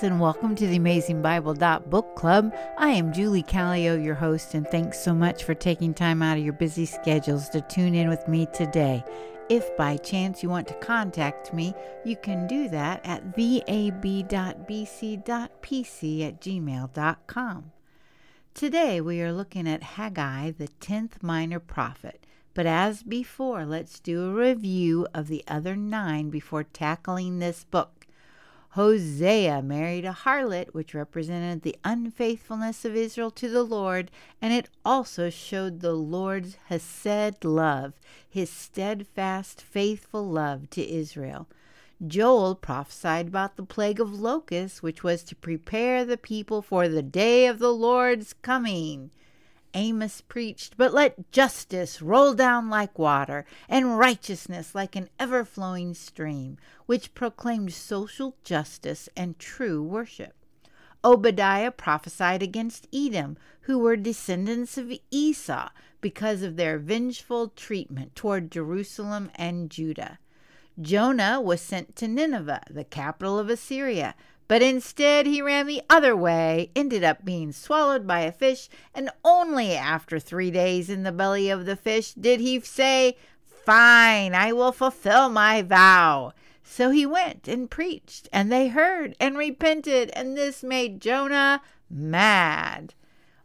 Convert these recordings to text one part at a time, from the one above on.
And welcome to the Amazing Bible Book Club. I am Julie Callio, your host, and thanks so much for taking time out of your busy schedules to tune in with me today. If by chance you want to contact me, you can do that at vab.bc.pc at gmail.com. Today we are looking at Haggai, the 10th minor prophet. But as before, let's do a review of the other nine before tackling this book. Hosea married a harlot, which represented the unfaithfulness of Israel to the Lord, and it also showed the Lord's Hesed love, his steadfast, faithful love to Israel. Joel prophesied about the plague of locusts, which was to prepare the people for the day of the Lord's coming. Amos preached, But let justice roll down like water, and righteousness like an ever flowing stream, which proclaimed social justice and true worship. Obadiah prophesied against Edom, who were descendants of Esau, because of their vengeful treatment toward Jerusalem and Judah. Jonah was sent to Nineveh, the capital of Assyria, but instead he ran the other way, ended up being swallowed by a fish, and only after three days in the belly of the fish did he say, Fine, I will fulfill my vow. So he went and preached, and they heard and repented, and this made Jonah mad.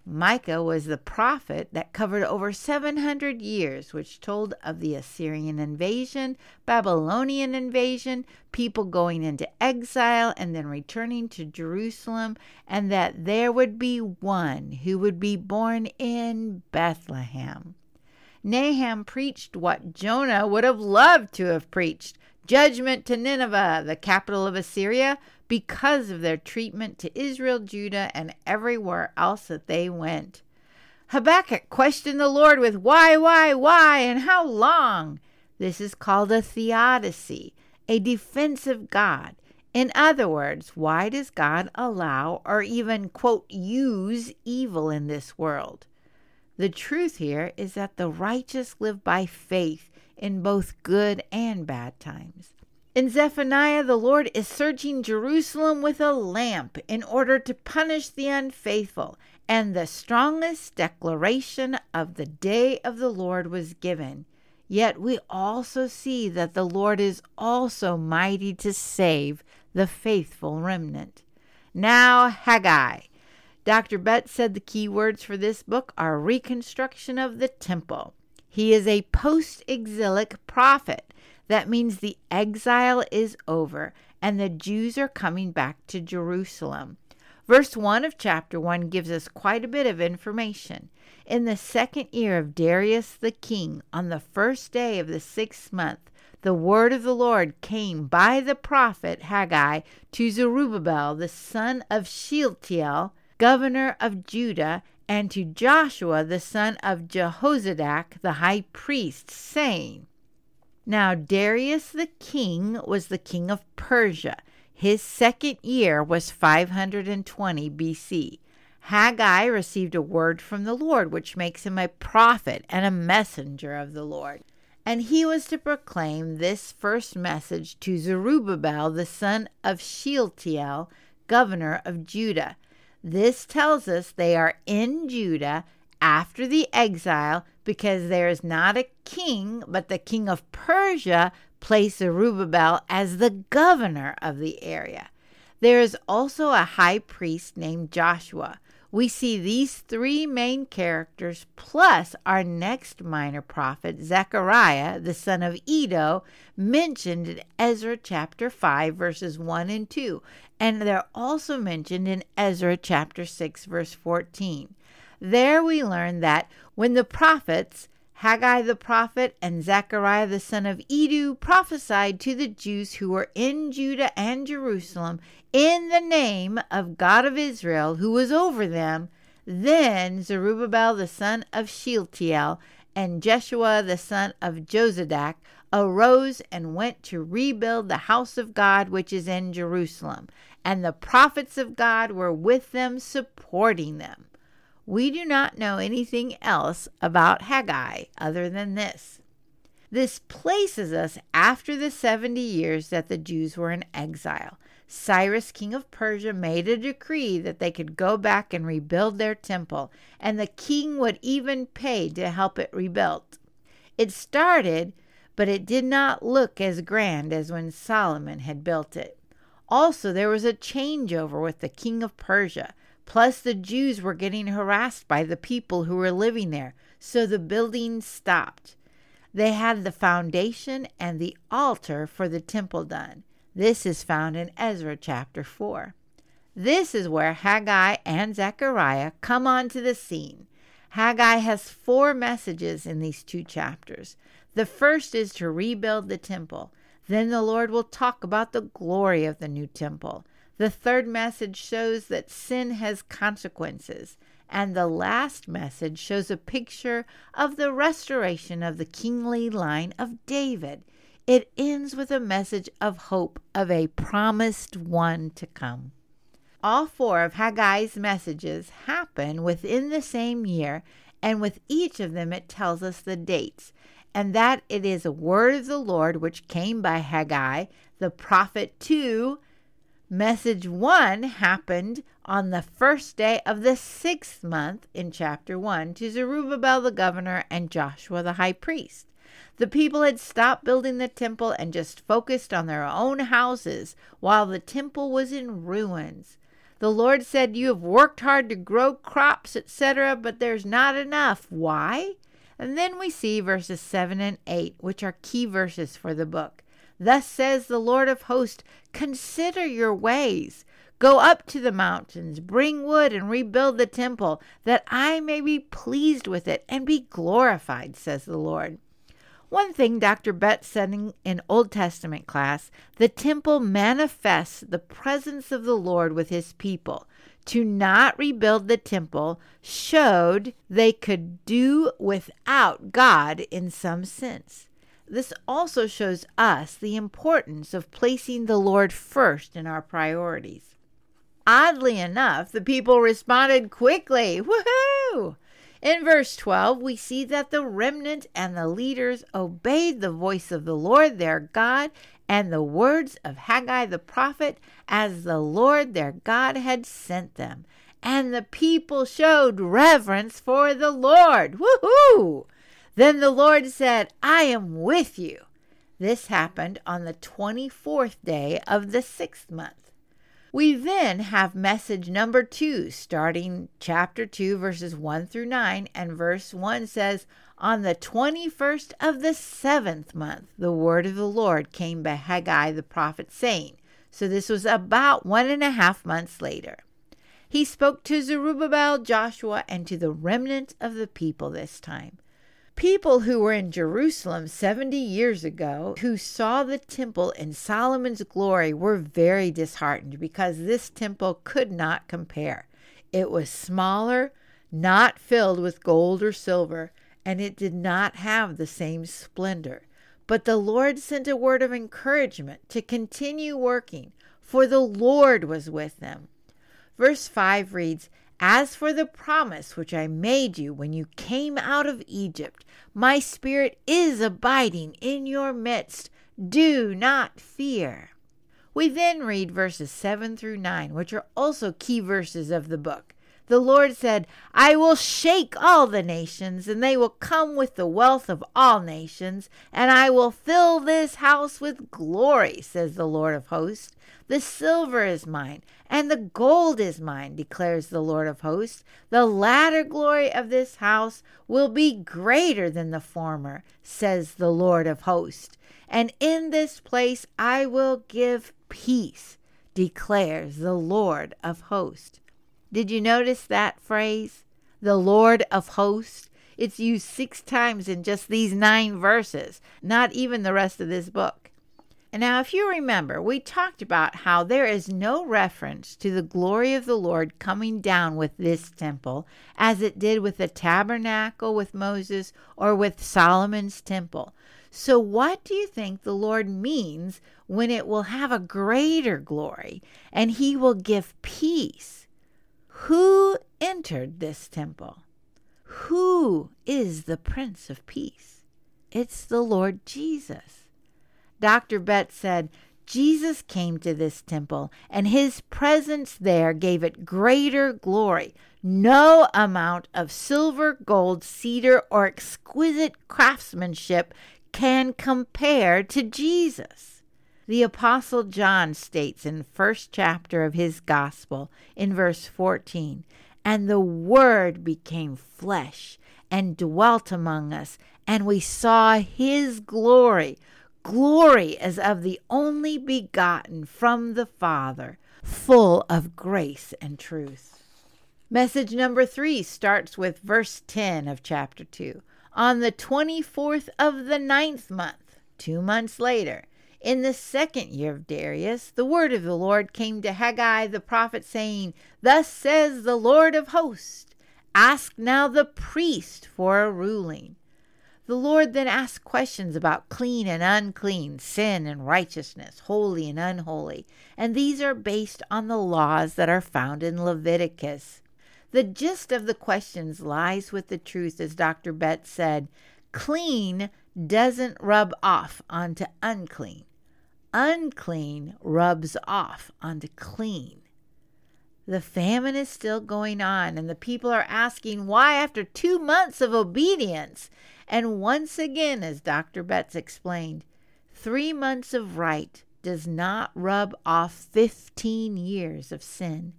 Micah was the prophet that covered over 700 years, which told of the Assyrian invasion, Babylonian invasion, people going into exile and then returning to Jerusalem, and that there would be one who would be born in Bethlehem. Nahum preached what Jonah would have loved to have preached judgment to Nineveh, the capital of Assyria, because of their treatment to Israel, Judah, and everywhere else that they went. Habakkuk questioned the Lord with why, why, why, and how long. This is called a theodicy, a defense of God. In other words, why does God allow or even, quote, use evil in this world? The truth here is that the righteous live by faith in both good and bad times. In Zephaniah, the Lord is searching Jerusalem with a lamp in order to punish the unfaithful, and the strongest declaration of the day of the Lord was given. Yet we also see that the Lord is also mighty to save the faithful remnant. Now, Haggai. Dr. Betts said the key words for this book are reconstruction of the temple. He is a post exilic prophet that means the exile is over and the Jews are coming back to Jerusalem. Verse 1 of chapter 1 gives us quite a bit of information. In the second year of Darius the king, on the first day of the sixth month, the word of the Lord came by the prophet Haggai to Zerubbabel, the son of Shealtiel, governor of Judah, and to Joshua, the son of Jehozadak, the high priest, saying, now, Darius the king was the king of Persia. His second year was 520 BC. Haggai received a word from the Lord, which makes him a prophet and a messenger of the Lord. And he was to proclaim this first message to Zerubbabel, the son of Shealtiel, governor of Judah. This tells us they are in Judah after the exile because there is not a king, but the king of Persia placed Zerubbabel as the governor of the area. There is also a high priest named Joshua. We see these three main characters plus our next minor prophet, Zechariah, the son of Iddo, mentioned in Ezra chapter 5, verses 1 and 2. And they're also mentioned in Ezra chapter 6, verse 14. There we learn that when the prophets, Haggai the prophet and Zechariah the son of Iddo, prophesied to the Jews who were in Judah and Jerusalem in the name of God of Israel, who was over them, then Zerubbabel the son of Shealtiel and Jeshua the son of Jozadak arose and went to rebuild the house of God which is in Jerusalem. And the prophets of God were with them, supporting them. We do not know anything else about Haggai other than this. This places us after the 70 years that the Jews were in exile. Cyrus, king of Persia, made a decree that they could go back and rebuild their temple, and the king would even pay to help it rebuilt. It started, but it did not look as grand as when Solomon had built it. Also, there was a changeover with the king of Persia. Plus, the Jews were getting harassed by the people who were living there, so the building stopped. They had the foundation and the altar for the temple done. This is found in Ezra chapter 4. This is where Haggai and Zechariah come onto the scene. Haggai has four messages in these two chapters. The first is to rebuild the temple. Then the Lord will talk about the glory of the new temple. The third message shows that sin has consequences. And the last message shows a picture of the restoration of the kingly line of David. It ends with a message of hope of a promised one to come. All four of Haggai's messages happen within the same year, and with each of them it tells us the dates, and that it is a word of the Lord which came by Haggai, the prophet, to Message 1 happened on the first day of the sixth month in chapter 1 to Zerubbabel the governor and Joshua the high priest. The people had stopped building the temple and just focused on their own houses while the temple was in ruins. The Lord said, You have worked hard to grow crops, etc., but there's not enough. Why? And then we see verses 7 and 8, which are key verses for the book. Thus says the Lord of hosts Consider your ways. Go up to the mountains, bring wood, and rebuild the temple, that I may be pleased with it and be glorified, says the Lord. One thing Dr. Betts said in, in Old Testament class the temple manifests the presence of the Lord with his people. To not rebuild the temple showed they could do without God in some sense. This also shows us the importance of placing the Lord first in our priorities. Oddly enough, the people responded quickly. Woohoo! In verse 12, we see that the remnant and the leaders obeyed the voice of the Lord their God and the words of Haggai the prophet as the Lord their God had sent them. And the people showed reverence for the Lord. Woohoo! Then the Lord said, I am with you. This happened on the 24th day of the sixth month. We then have message number two, starting chapter 2, verses 1 through 9, and verse 1 says, On the 21st of the seventh month, the word of the Lord came by Haggai the prophet, saying, So this was about one and a half months later. He spoke to Zerubbabel, Joshua, and to the remnant of the people this time. People who were in Jerusalem 70 years ago, who saw the temple in Solomon's glory, were very disheartened because this temple could not compare. It was smaller, not filled with gold or silver, and it did not have the same splendor. But the Lord sent a word of encouragement to continue working, for the Lord was with them. Verse 5 reads, as for the promise which I made you when you came out of Egypt, my spirit is abiding in your midst. Do not fear. We then read verses 7 through 9, which are also key verses of the book. The Lord said, I will shake all the nations, and they will come with the wealth of all nations, and I will fill this house with glory, says the Lord of hosts. The silver is mine, and the gold is mine, declares the Lord of hosts. The latter glory of this house will be greater than the former, says the Lord of hosts. And in this place I will give peace, declares the Lord of hosts. Did you notice that phrase? The Lord of hosts. It's used six times in just these nine verses, not even the rest of this book. And now, if you remember, we talked about how there is no reference to the glory of the Lord coming down with this temple as it did with the tabernacle with Moses or with Solomon's temple. So, what do you think the Lord means when it will have a greater glory and he will give peace? Who entered this temple? Who is the Prince of Peace? it's the Lord Jesus. Dr. Betts said, Jesus came to this temple, and his presence there gave it greater glory. No amount of silver, gold, cedar, or exquisite craftsmanship can compare to Jesus. The apostle John states in first chapter of his gospel in verse 14, and the word became flesh and dwelt among us, and we saw his glory, glory as of the only begotten from the Father, full of grace and truth. Message number 3 starts with verse 10 of chapter 2 on the 24th of the ninth month, two months later, in the second year of Darius, the word of the Lord came to Haggai the prophet, saying, Thus says the Lord of hosts, Ask now the priest for a ruling. The Lord then asked questions about clean and unclean, sin and righteousness, holy and unholy, and these are based on the laws that are found in Leviticus. The gist of the questions lies with the truth, as Dr. Betts said clean doesn't rub off onto unclean, unclean rubs off onto clean. The famine is still going on, and the people are asking why, after two months of obedience, and once again, as Dr. Betts explained, three months of right does not rub off 15 years of sin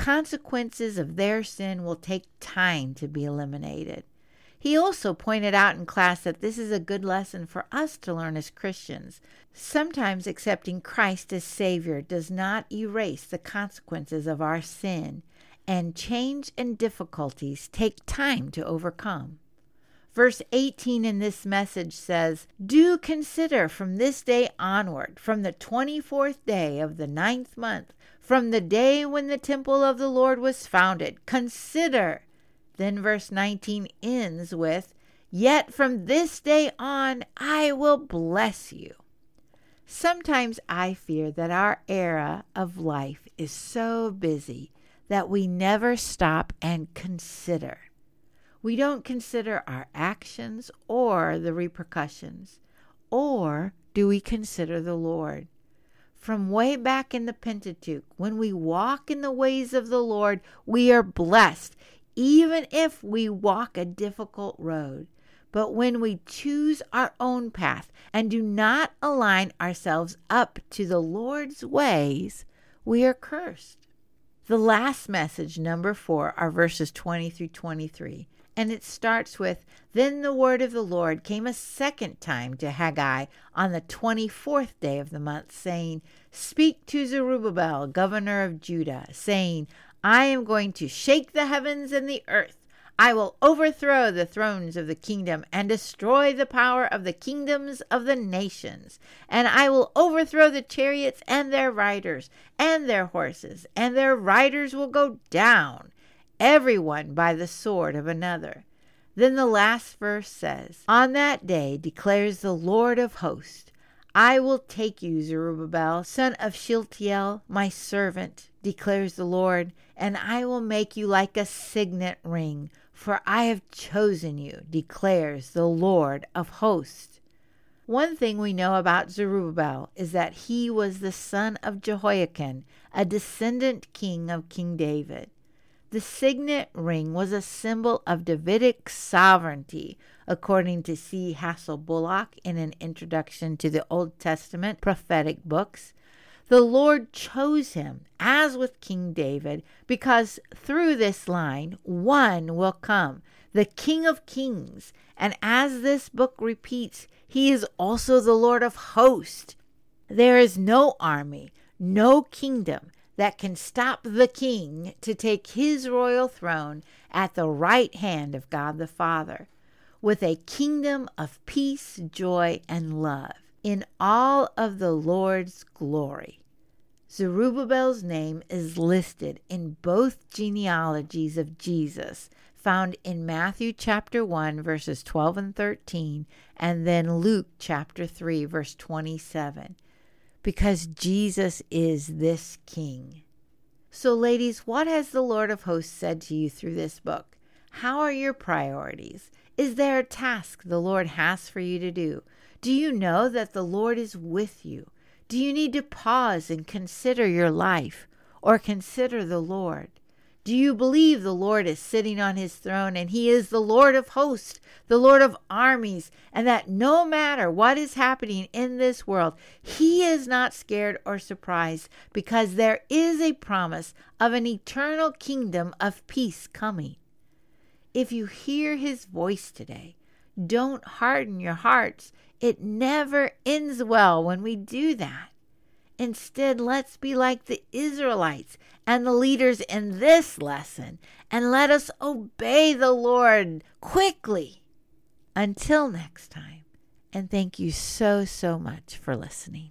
consequences of their sin will take time to be eliminated. He also pointed out in class that this is a good lesson for us to learn as Christians. Sometimes accepting Christ as Savior does not erase the consequences of our sin, and change and difficulties take time to overcome. Verse 18 in this message says, Do consider from this day onward, from the 24th day of the ninth month, from the day when the temple of the Lord was founded. Consider. Then verse 19 ends with, Yet from this day on I will bless you. Sometimes I fear that our era of life is so busy that we never stop and consider. We don't consider our actions or the repercussions. Or do we consider the Lord? from way back in the Pentateuch. When we walk in the ways of the Lord, we are blessed, even if we walk a difficult road. But when we choose our own path and do not align ourselves up to the Lord's ways, we are cursed. The last message, number four, are verses 20 through 23. And it starts with Then the word of the Lord came a second time to Haggai on the 24th day of the month, saying, Speak to Zerubbabel, governor of Judah, saying, I am going to shake the heavens and the earth. I will overthrow the thrones of the kingdom and destroy the power of the kingdoms of the nations. And I will overthrow the chariots and their riders and their horses, and their riders will go down everyone by the sword of another. Then the last verse says, On that day declares the Lord of hosts, I will take you, Zerubbabel, son of Shealtiel, my servant, declares the Lord, and I will make you like a signet ring, for I have chosen you, declares the Lord of hosts. One thing we know about Zerubbabel is that he was the son of Jehoiakim, a descendant king of King David. The signet ring was a symbol of Davidic sovereignty, according to C. Hassell Bullock in an introduction to the Old Testament prophetic books. The Lord chose him, as with King David, because through this line one will come, the King of Kings. And as this book repeats, he is also the Lord of hosts. There is no army, no kingdom, that can stop the king to take his royal throne at the right hand of God the Father, with a kingdom of peace, joy, and love in all of the Lord's glory. Zerubbabel's name is listed in both genealogies of Jesus, found in Matthew chapter 1, verses 12 and 13, and then Luke chapter 3, verse 27 because Jesus is this King. So, ladies, what has the Lord of hosts said to you through this book? How are your priorities? Is there a task the Lord has for you to do? Do you know that the Lord is with you? Do you need to pause and consider your life or consider the Lord? Do you believe the Lord is sitting on his throne and he is the Lord of hosts, the Lord of armies, and that no matter what is happening in this world, he is not scared or surprised because there is a promise of an eternal kingdom of peace coming? If you hear his voice today, don't harden your hearts. It never ends well when we do that. Instead, let's be like the Israelites and the leaders in this lesson, and let us obey the Lord quickly. Until next time, and thank you so, so much for listening.